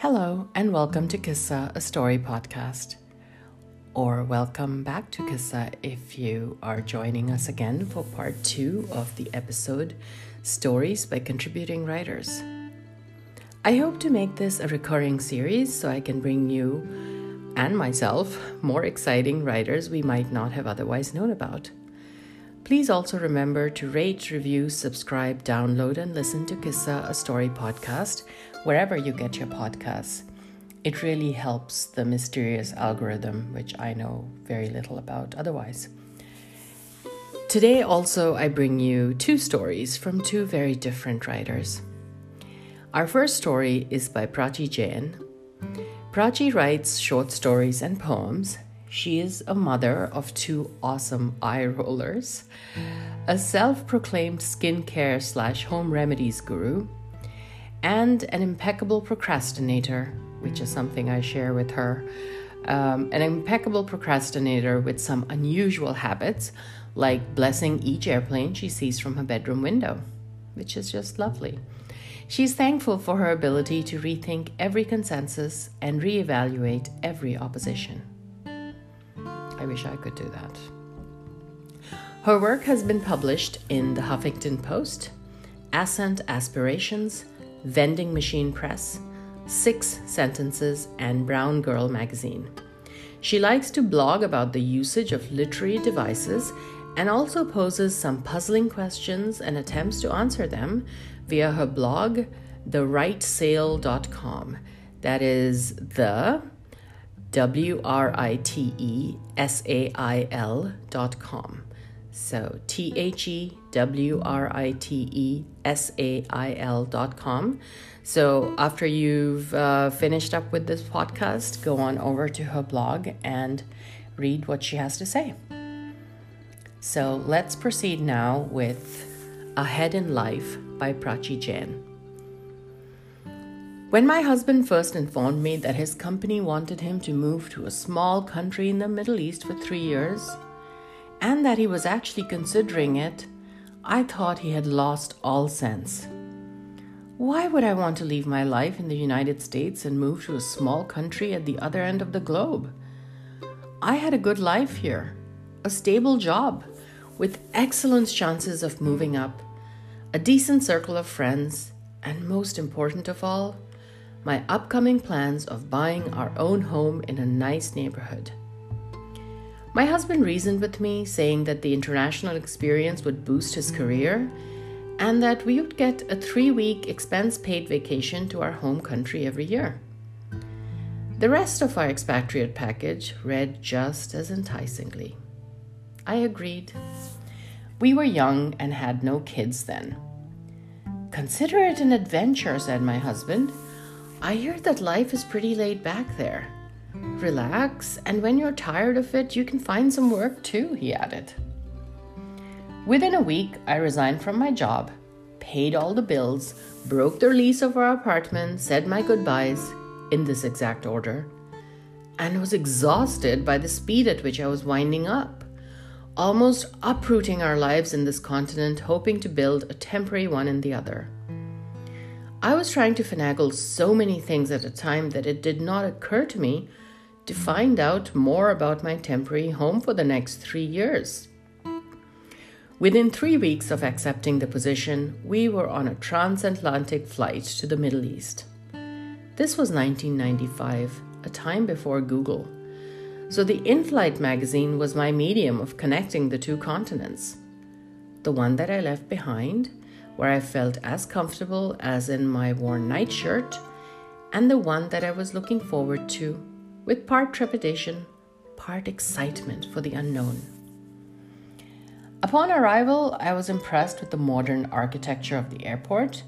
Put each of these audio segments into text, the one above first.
Hello, and welcome to Kissa, a story podcast. Or welcome back to Kissa if you are joining us again for part two of the episode Stories by Contributing Writers. I hope to make this a recurring series so I can bring you and myself more exciting writers we might not have otherwise known about. Please also remember to rate, review, subscribe, download, and listen to Kissa, a story podcast, wherever you get your podcasts. It really helps the mysterious algorithm, which I know very little about otherwise. Today, also, I bring you two stories from two very different writers. Our first story is by Prachi Jain. Prachi writes short stories and poems, she is a mother of two awesome eye rollers, a self proclaimed skincare slash home remedies guru, and an impeccable procrastinator, which is something I share with her. Um, an impeccable procrastinator with some unusual habits, like blessing each airplane she sees from her bedroom window, which is just lovely. She's thankful for her ability to rethink every consensus and reevaluate every opposition. I wish I could do that. Her work has been published in the Huffington Post, Ascent Aspirations, Vending Machine Press, Six Sentences, and Brown Girl magazine. She likes to blog about the usage of literary devices and also poses some puzzling questions and attempts to answer them via her blog, thewritesail.com. That is the W R I T E S A I L dot com. So T H E W R I T E S A I L dot com. So after you've uh, finished up with this podcast, go on over to her blog and read what she has to say. So let's proceed now with Ahead in Life by Prachi Jain. When my husband first informed me that his company wanted him to move to a small country in the Middle East for three years, and that he was actually considering it, I thought he had lost all sense. Why would I want to leave my life in the United States and move to a small country at the other end of the globe? I had a good life here, a stable job, with excellent chances of moving up, a decent circle of friends, and most important of all, my upcoming plans of buying our own home in a nice neighborhood. My husband reasoned with me, saying that the international experience would boost his career and that we would get a three week expense paid vacation to our home country every year. The rest of our expatriate package read just as enticingly. I agreed. We were young and had no kids then. Consider it an adventure, said my husband. I hear that life is pretty laid back there. Relax, and when you're tired of it, you can find some work too, he added. Within a week, I resigned from my job, paid all the bills, broke the lease of our apartment, said my goodbyes in this exact order, and was exhausted by the speed at which I was winding up, almost uprooting our lives in this continent, hoping to build a temporary one in the other. I was trying to finagle so many things at a time that it did not occur to me to find out more about my temporary home for the next three years. Within three weeks of accepting the position, we were on a transatlantic flight to the Middle East. This was 1995, a time before Google. So the in flight magazine was my medium of connecting the two continents. The one that I left behind where I felt as comfortable as in my worn nightshirt, and the one that I was looking forward to with part trepidation, part excitement for the unknown. Upon arrival, I was impressed with the modern architecture of the airport.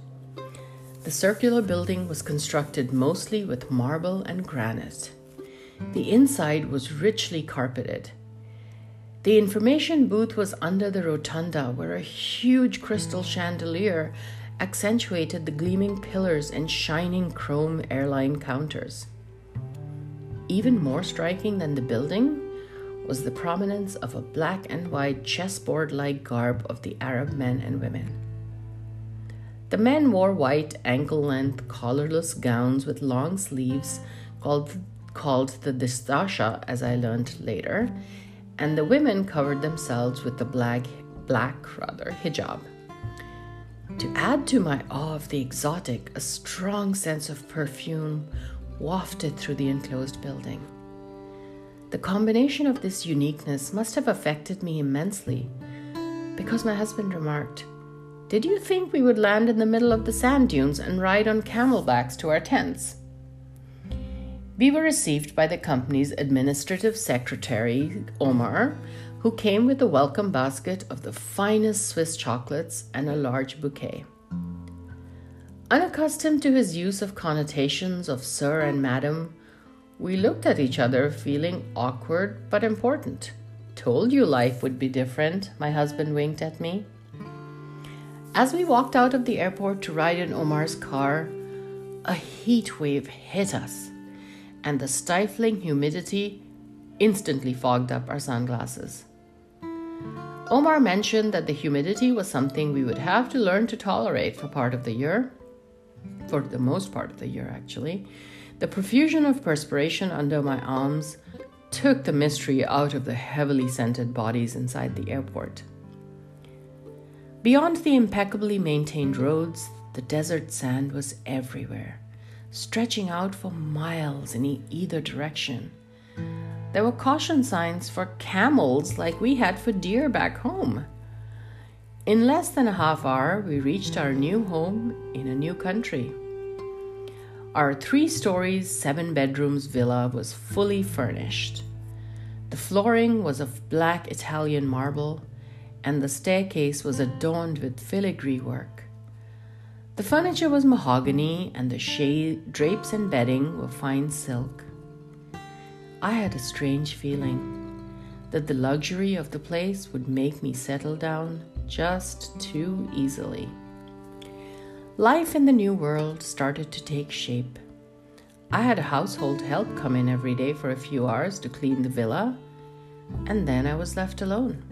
The circular building was constructed mostly with marble and granite. The inside was richly carpeted the information booth was under the rotunda, where a huge crystal chandelier accentuated the gleaming pillars and shining chrome airline counters. Even more striking than the building was the prominence of a black and white chessboard like garb of the Arab men and women. The men wore white, ankle length, collarless gowns with long sleeves called, called the dishdasha, as I learned later, and the women covered themselves with the black, black rather, hijab. To add to my awe of the exotic, a strong sense of perfume wafted through the enclosed building. The combination of this uniqueness must have affected me immensely because my husband remarked, Did you think we would land in the middle of the sand dunes and ride on camelbacks to our tents? We were received by the company's administrative secretary, Omar, who came with a welcome basket of the finest Swiss chocolates and a large bouquet. Unaccustomed to his use of connotations of sir and madam, we looked at each other, feeling awkward but important. Told you life would be different, my husband winked at me. As we walked out of the airport to ride in Omar's car, a heat wave hit us, and the stifling humidity instantly fogged up our sunglasses. Omar mentioned that the humidity was something we would have to learn to tolerate for part of the year, for the most part of the year, actually, the profusion of perspiration under my arms took the mystery out of the heavily scented bodies inside the airport. Beyond the impeccably maintained roads, the desert sand was everywhere, stretching out for miles in e- either direction. There were caution signs for camels like we had for deer back home. In less than a half hour, we reached our new home in a new country. Our three stories, seven bedrooms villa was fully furnished. The flooring was of black Italian marble, and the staircase was adorned with filigree work. The furniture was mahogany, and the shade, drapes and bedding were fine silk. I had a strange feeling that the luxury of the place would make me settle down just too easily. Life in the new world started to take shape. I had a household help come in every day for a few hours to clean the villa, and then I was left alone.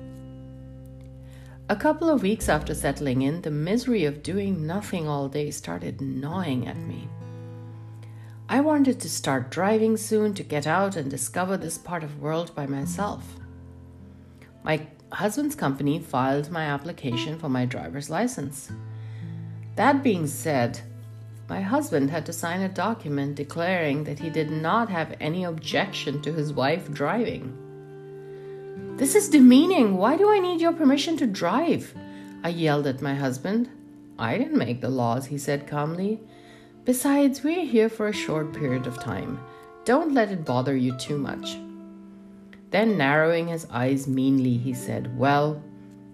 A couple of weeks after settling in, the misery of doing nothing all day started gnawing at me. I wanted to start driving soon to get out and discover this part of the world by myself. My husband's company filed my application for my driver's license. That being said, my husband had to sign a document declaring that he did not have any objection to his wife driving. This is demeaning. Why do I need your permission to drive? I yelled at my husband. I didn't make the laws, he said calmly. Besides, we're here for a short period of time. Don't let it bother you too much. Then, narrowing his eyes meanly, he said, Well,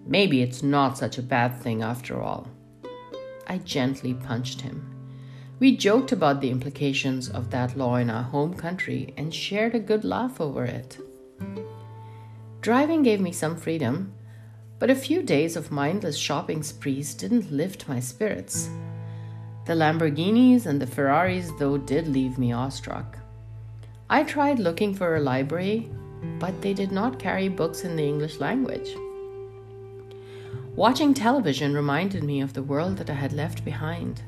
maybe it's not such a bad thing after all. I gently punched him. We joked about the implications of that law in our home country and shared a good laugh over it. Driving gave me some freedom, but a few days of mindless shopping sprees didn't lift my spirits. The Lamborghinis and the Ferraris, though, did leave me awestruck. I tried looking for a library, but they did not carry books in the English language. Watching television reminded me of the world that I had left behind.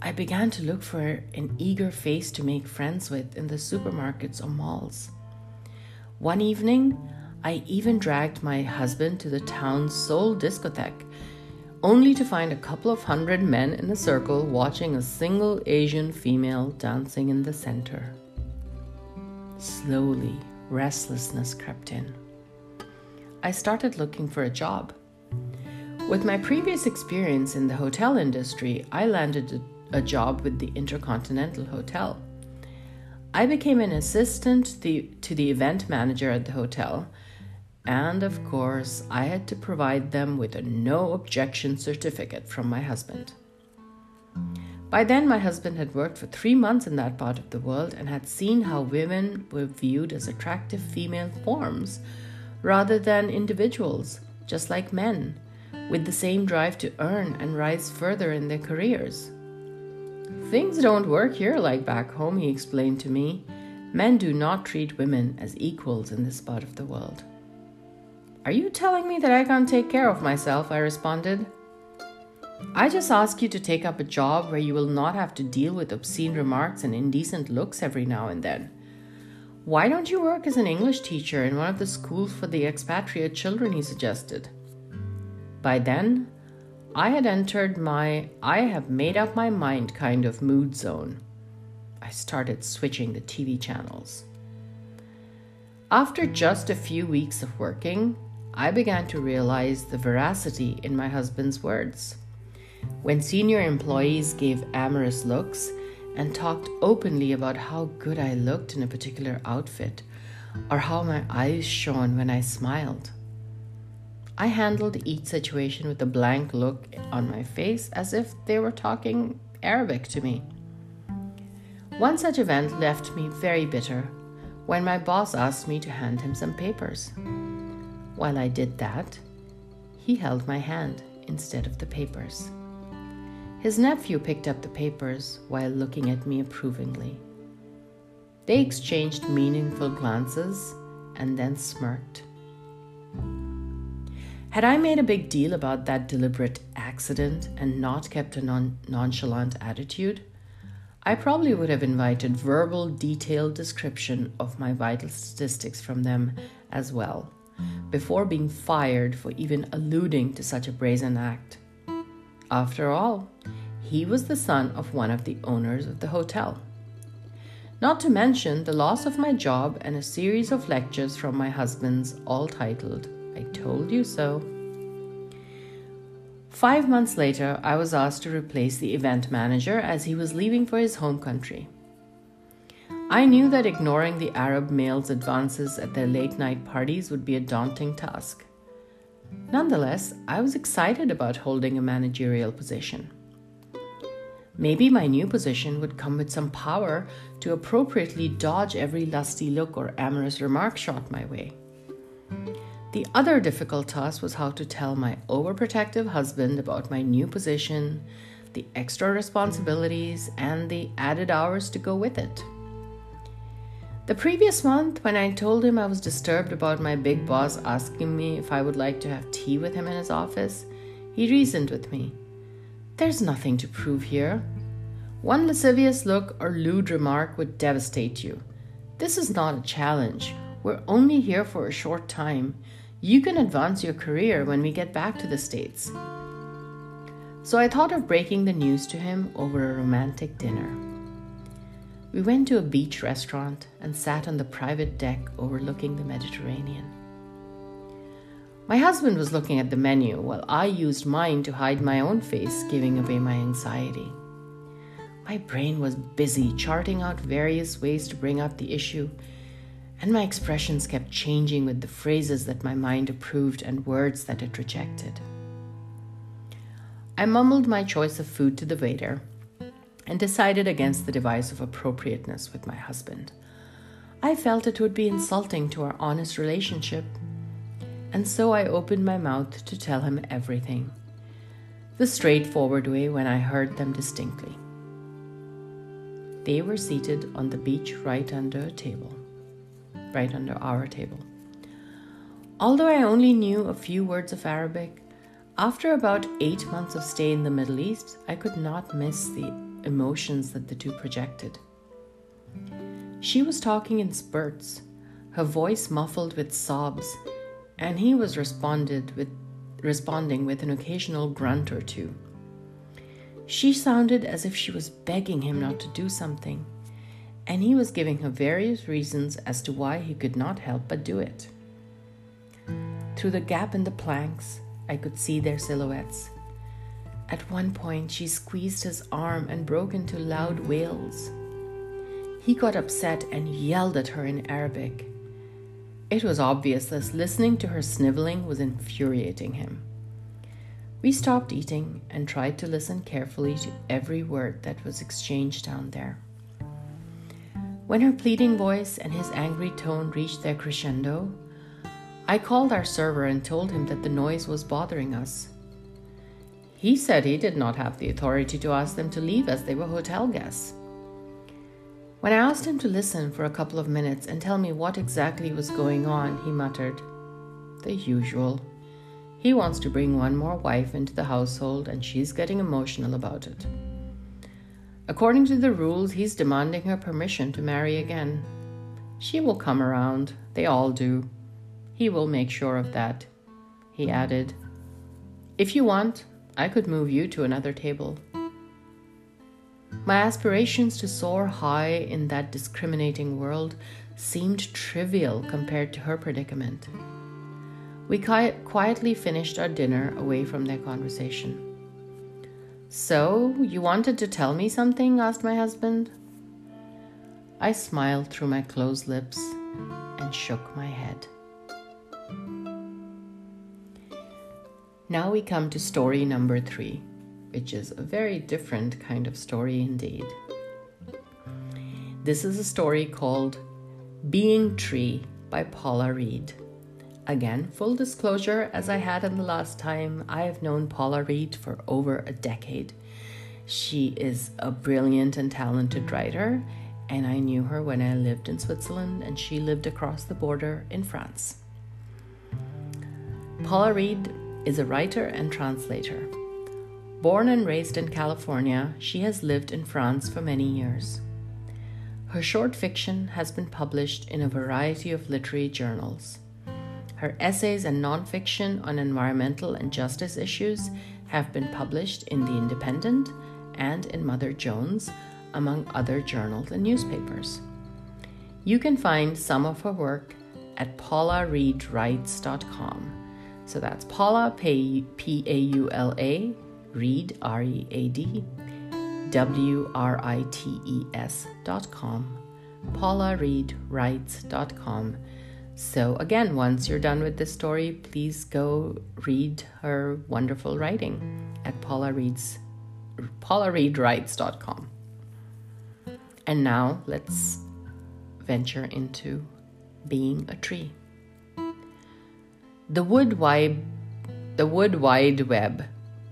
I began to look for an eager face to make friends with in the supermarkets or malls. One evening, I even dragged my husband to the town's sole discotheque, only to find a couple of hundred men in a circle watching a single Asian female dancing in the center. Slowly, restlessness crept in. I started looking for a job. With my previous experience in the hotel industry, I landed a, job with the Intercontinental Hotel. I became an assistant to the event manager at the hotel, and of course, I had to provide them with a no objection certificate from my husband. By then, my husband had worked for three months in that part of the world and had seen how women were viewed as attractive female forms rather than individuals, just like men with the same drive to earn and rise further in their careers. Things don't work here like back home, he explained to me. Men do not treat women as equals in this part of the world. Are you telling me that I can't take care of myself? I responded. I just ask you to take up a job where you will not have to deal with obscene remarks and indecent looks every now and then. Why don't you work as an English teacher in one of the schools for the expatriate children? He suggested. By then, I had entered my I have made up my mind kind of mood zone. I started switching the TV channels. After just a few weeks of working, I began to realize the veracity in my husband's words. When senior employees gave amorous looks and talked openly about how good I looked in a particular outfit or how my eyes shone when I smiled, I handled each situation with a blank look on my face as if they were talking Arabic to me. One such event left me very bitter when my boss asked me to hand him some papers. While I did that, he held my hand instead of the papers. His nephew picked up the papers while looking at me approvingly. They exchanged meaningful glances and then smirked. Had I made a big deal about that deliberate accident and not kept a non- nonchalant attitude, I probably would have invited verbal, detailed description of my vital statistics from them as well, before being fired for even alluding to such a brazen act. After all, he was the son of one of the owners of the hotel. Not to mention the loss of my job and a series of lectures from my husband's, all titled I told you so. Five months later, I was asked to replace the event manager as he was leaving for his home country. I knew that ignoring the Arab males' advances at their late night parties would be a daunting task. Nonetheless, I was excited about holding a managerial position. Maybe my new position would come with some power to appropriately dodge every lusty look or amorous remark shot my way. The other difficult task was how to tell my overprotective husband about my new position, the extra responsibilities, and the added hours to go with it. The previous month, when I told him I was disturbed about my big boss asking me if I would like to have tea with him in his office, he reasoned with me. There's nothing to prove here. One lascivious look or lewd remark would devastate you. This is not a challenge. We're only here for a short time. You can advance your career when we get back to the States. So I thought of breaking the news to him over a romantic dinner. We went to a beach restaurant and sat on the private deck overlooking the Mediterranean. My husband was looking at the menu while I used mine to hide my own face, giving away my anxiety. My brain was busy charting out various ways to bring up the issue and my expressions kept changing with the phrases that my mind approved and words that it rejected. I mumbled my choice of food to the waiter and decided against the device of appropriateness with my husband. I felt it would be insulting to our honest relationship, and so I opened my mouth to tell him everything, the straightforward way when I heard them distinctly. They were seated on the beach right under a table right under our table. Although I only knew a few words of Arabic, after about eight months of stay in the Middle East, I could not miss the emotions that the two projected. She was talking in spurts, her voice muffled with sobs, and he was responded with, responding with an occasional grunt or two. She sounded as if she was begging him not to do something and he was giving her various reasons as to why he could not help but do it. Through the gap in the planks, I could see their silhouettes. At one point, she squeezed his arm and broke into loud wails. He got upset and yelled at her in Arabic. It was obvious that listening to her sniveling was infuriating him. We stopped eating and tried to listen carefully to every word that was exchanged down there. When her pleading voice and his angry tone reached their crescendo, I called our server and told him that the noise was bothering us. He said he did not have the authority to ask them to leave as they were hotel guests. When I asked him to listen for a couple of minutes and tell me what exactly was going on, he muttered, The usual. He wants to bring one more wife into the household, and she's getting emotional about it. According to the rules, he's demanding her permission to marry again. She will come around, they all do. He will make sure of that. He added, If you want, I could move you to another table. My aspirations to soar high in that discriminating world seemed trivial compared to her predicament. We quietly finished our dinner away from their conversation. So, you wanted to tell me something? asked my husband. I smiled through my closed lips and shook my head. Now we come to story number three which is a very different kind of story indeed. This is a story called Being Tree by Paula Read. Again, full disclosure, as I had in the last time, I have known Paula Read for over a decade. She is a brilliant and talented writer, and I knew her when I lived in Switzerland and she lived across the border in France. Paula Read is a writer and translator. Born and raised in California, she has lived in France for many years. Her short fiction has been published in a variety of literary journals. Her essays and nonfiction on environmental and justice issues have been published in The Independent and in Mother Jones, among other journals and newspapers. You can find some of her work at paulareadwrites.com. So that's Paula, P A U L A, Read, R E A D, W R I T E S dot com, Paula dot com. So, again, once you're done with this story, please go read her wonderful writing at Paula Read's, com. And now let's venture into being a tree. The wood wide, the wood wide web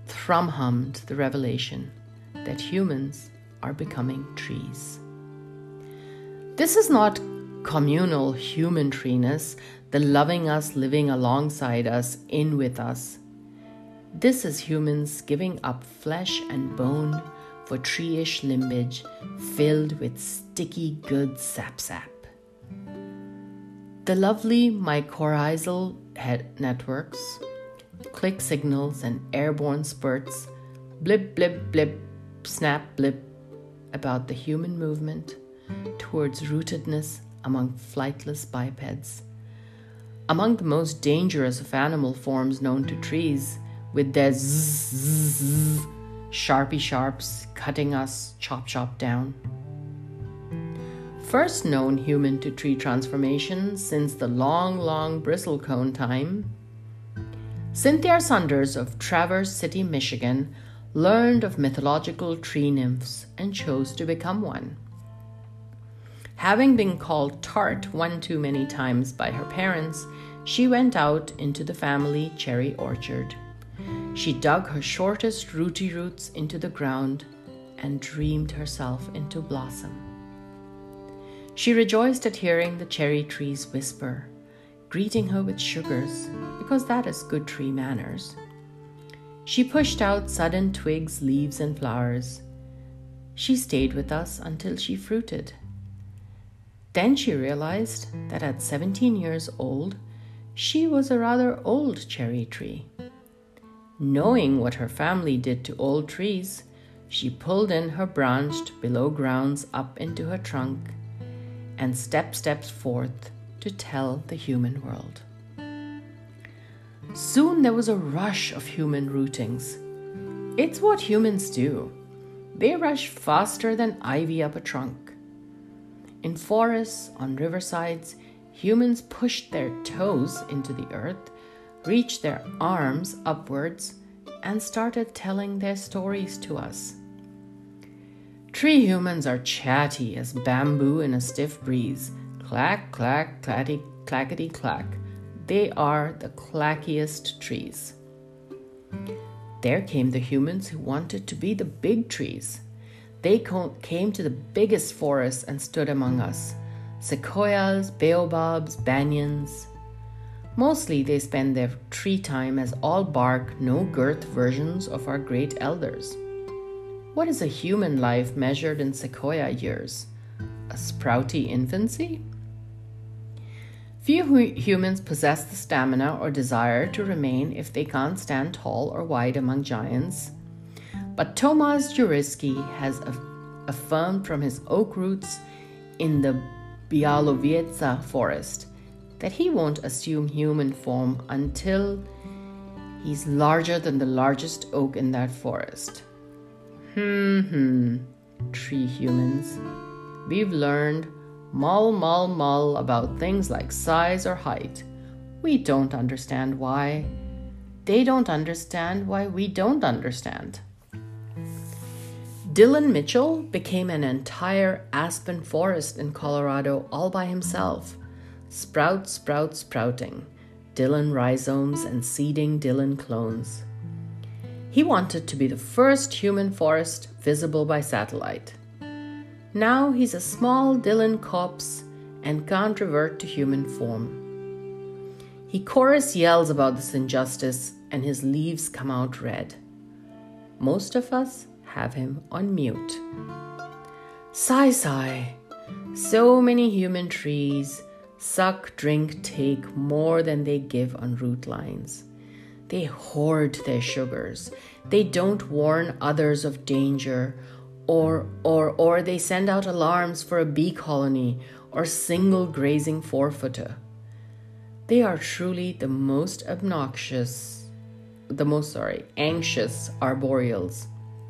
thrum hummed the revelation that humans are becoming trees. This is not communal human treeness, the loving us, living alongside us, in with us. This is humans giving up flesh and bone for tree-ish limbage filled with sticky good sap sap. The lovely mycorrhizal head networks click signals and airborne spurts, blip, blip, blip, snap, blip, about the human movement towards rootedness among flightless bipeds. Among the most dangerous of animal forms known to trees, with their zzz, sharpy sharps cutting us chop chop down. First known human to tree transformation since the long, long bristlecone time, Cynthia Saunders of Traverse City, Michigan, learned of mythological tree nymphs and chose to become one. Having been called tart one too many times by her parents, she went out into the family cherry orchard. She dug her shortest rooty roots into the ground and dreamed herself into blossom. She rejoiced at hearing the cherry trees whisper greeting her with sugars, because that is good tree manners. She pushed out sudden twigs, leaves, and flowers. She stayed with us until she fruited. Then she realized that at 17 years old, she was a rather old cherry tree. Knowing what her family did to old trees, she pulled in her branched below grounds up into her trunk and step steps forth to tell the human world. Soon there was a rush of human rootings. It's what humans do. They rush faster than ivy up a trunk. In forests, on riversides, humans pushed their toes into the earth, reached their arms upwards, and started telling their stories to us. Tree humans are chatty as bamboo in a stiff breeze, Clack, clack, clatty, clackety, clack. They are the clackiest trees. There came the humans who wanted to be the big trees. They came to the biggest forests and stood among us sequoias, baobabs, banyans. Mostly they spend their tree time as all bark, no girth versions of our great elders. What is a human life measured in sequoia years? A sprouty infancy? Few humans possess the stamina or desire to remain if they can't stand tall or wide among giants. But Tomas Juriski has affirmed from his oak roots in the Bialowieza forest that he won't assume human form until he's larger than the largest oak in that forest. Hmm, hmm, tree humans. We've learned mull, mull, mull about things like size or height. We don't understand why. They don't understand why we don't understand. Dylan Mitchell became an entire aspen forest in Colorado all by himself. Sprout, sprout, sprouting, Dylan rhizomes and seeding Dylan clones. He wanted to be the first human forest visible by satellite. Now he's a small Dylan copse and can't revert to human form. He chorus yells about this injustice and his leaves come out red. Most of us have him on mute. Sigh, sigh. So many human trees suck, drink, take more than they give on root lines. They hoard their sugars. They don't warn others of danger or or or they send out alarms for a bee colony or single grazing four-footer. They are truly the most obnoxious the most sorry, anxious arboreals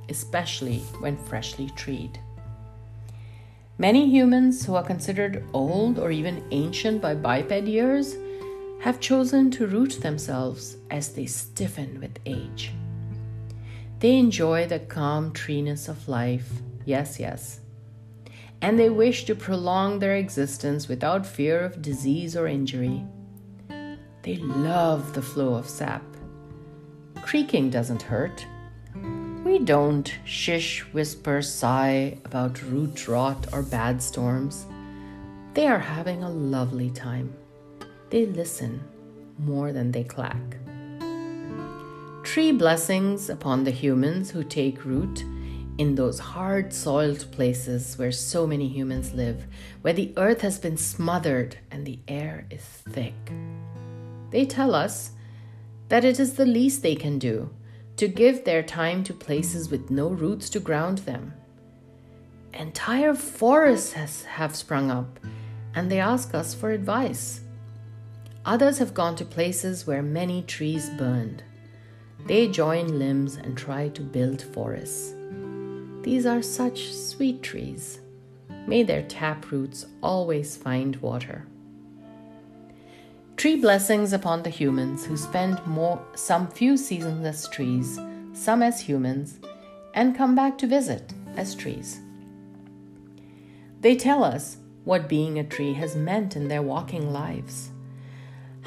especially when freshly treed. Many humans who are considered old or even ancient by biped years have chosen to root themselves as they stiffen with age. They enjoy the calm treeness of life, yes, yes, and they wish to prolong their existence without fear of disease or injury. They love the flow of sap. Creaking doesn't hurt, we don't shish, whisper, sigh about root rot or bad storms. They are having a lovely time. They listen more than they clack. Tree blessings upon the humans who take root in those hard soiled places where so many humans live, where the earth has been smothered and the air is thick. They tell us that it is the least they can do to give their time to places with no roots to ground them. Entire forests has, have sprung up, and they ask us for advice. Others have gone to places where many trees burned. They join limbs and try to build forests. These are such sweet trees. May their tap roots always find water. Tree blessings upon the humans who spend more some few seasons as trees, some as humans, and come back to visit as trees. They tell us what being a tree has meant in their walking lives,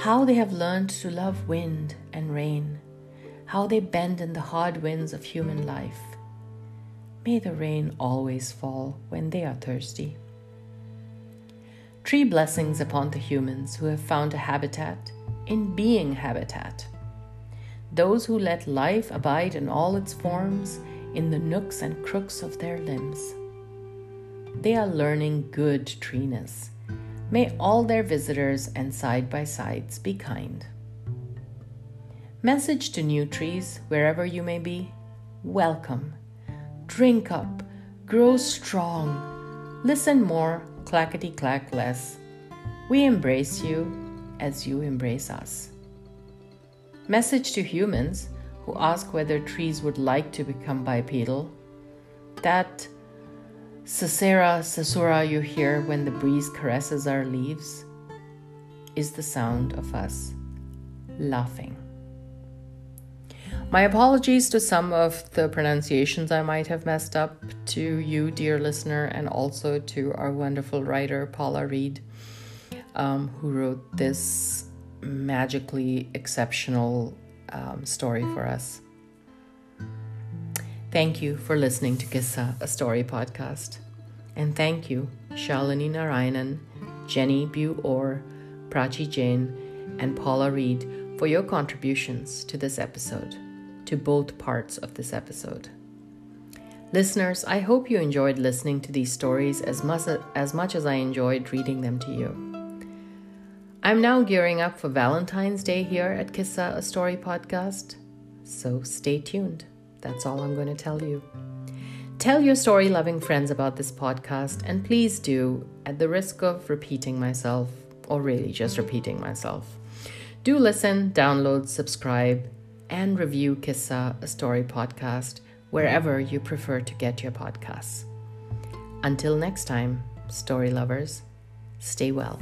how they have learned to love wind and rain, how they bend in the hard winds of human life. May the rain always fall when they are thirsty. Tree blessings upon the humans who have found a habitat in being habitat. Those who let life abide in all its forms in the nooks and crooks of their limbs. They are learning good treeness. May all their visitors and side by sides be kind. Message to new trees, wherever you may be welcome. Drink up, grow strong, listen more, clackety clack less. We embrace you as you embrace us. Message to humans who ask whether trees would like to become bipedal. That Sasera Sasura you hear when the breeze caresses our leaves is the sound of us laughing. My apologies to some of the pronunciations I might have messed up to you, dear listener, and also to our wonderful writer, Paula Read, um, who wrote this magically exceptional um, story for us. Thank you for listening to Kissa, a story podcast. And thank you, Shalini Narayanan, Jenny Bu Orr, Prachi Jain, and Paula Read for your contributions to this episode, to both parts of this episode. Listeners, I hope you enjoyed listening to these stories as much as, much as I enjoyed reading them to you. I'm now gearing up for Valentine's Day here at Kissa, a Story podcast, so stay tuned. That's all I'm going to tell you. Tell your story loving friends about this podcast, and please do, at the risk of repeating myself, or really just repeating myself. Do listen, download, subscribe, and review Kissa, a story podcast, wherever you prefer to get your podcasts. Until next time, story lovers, stay well.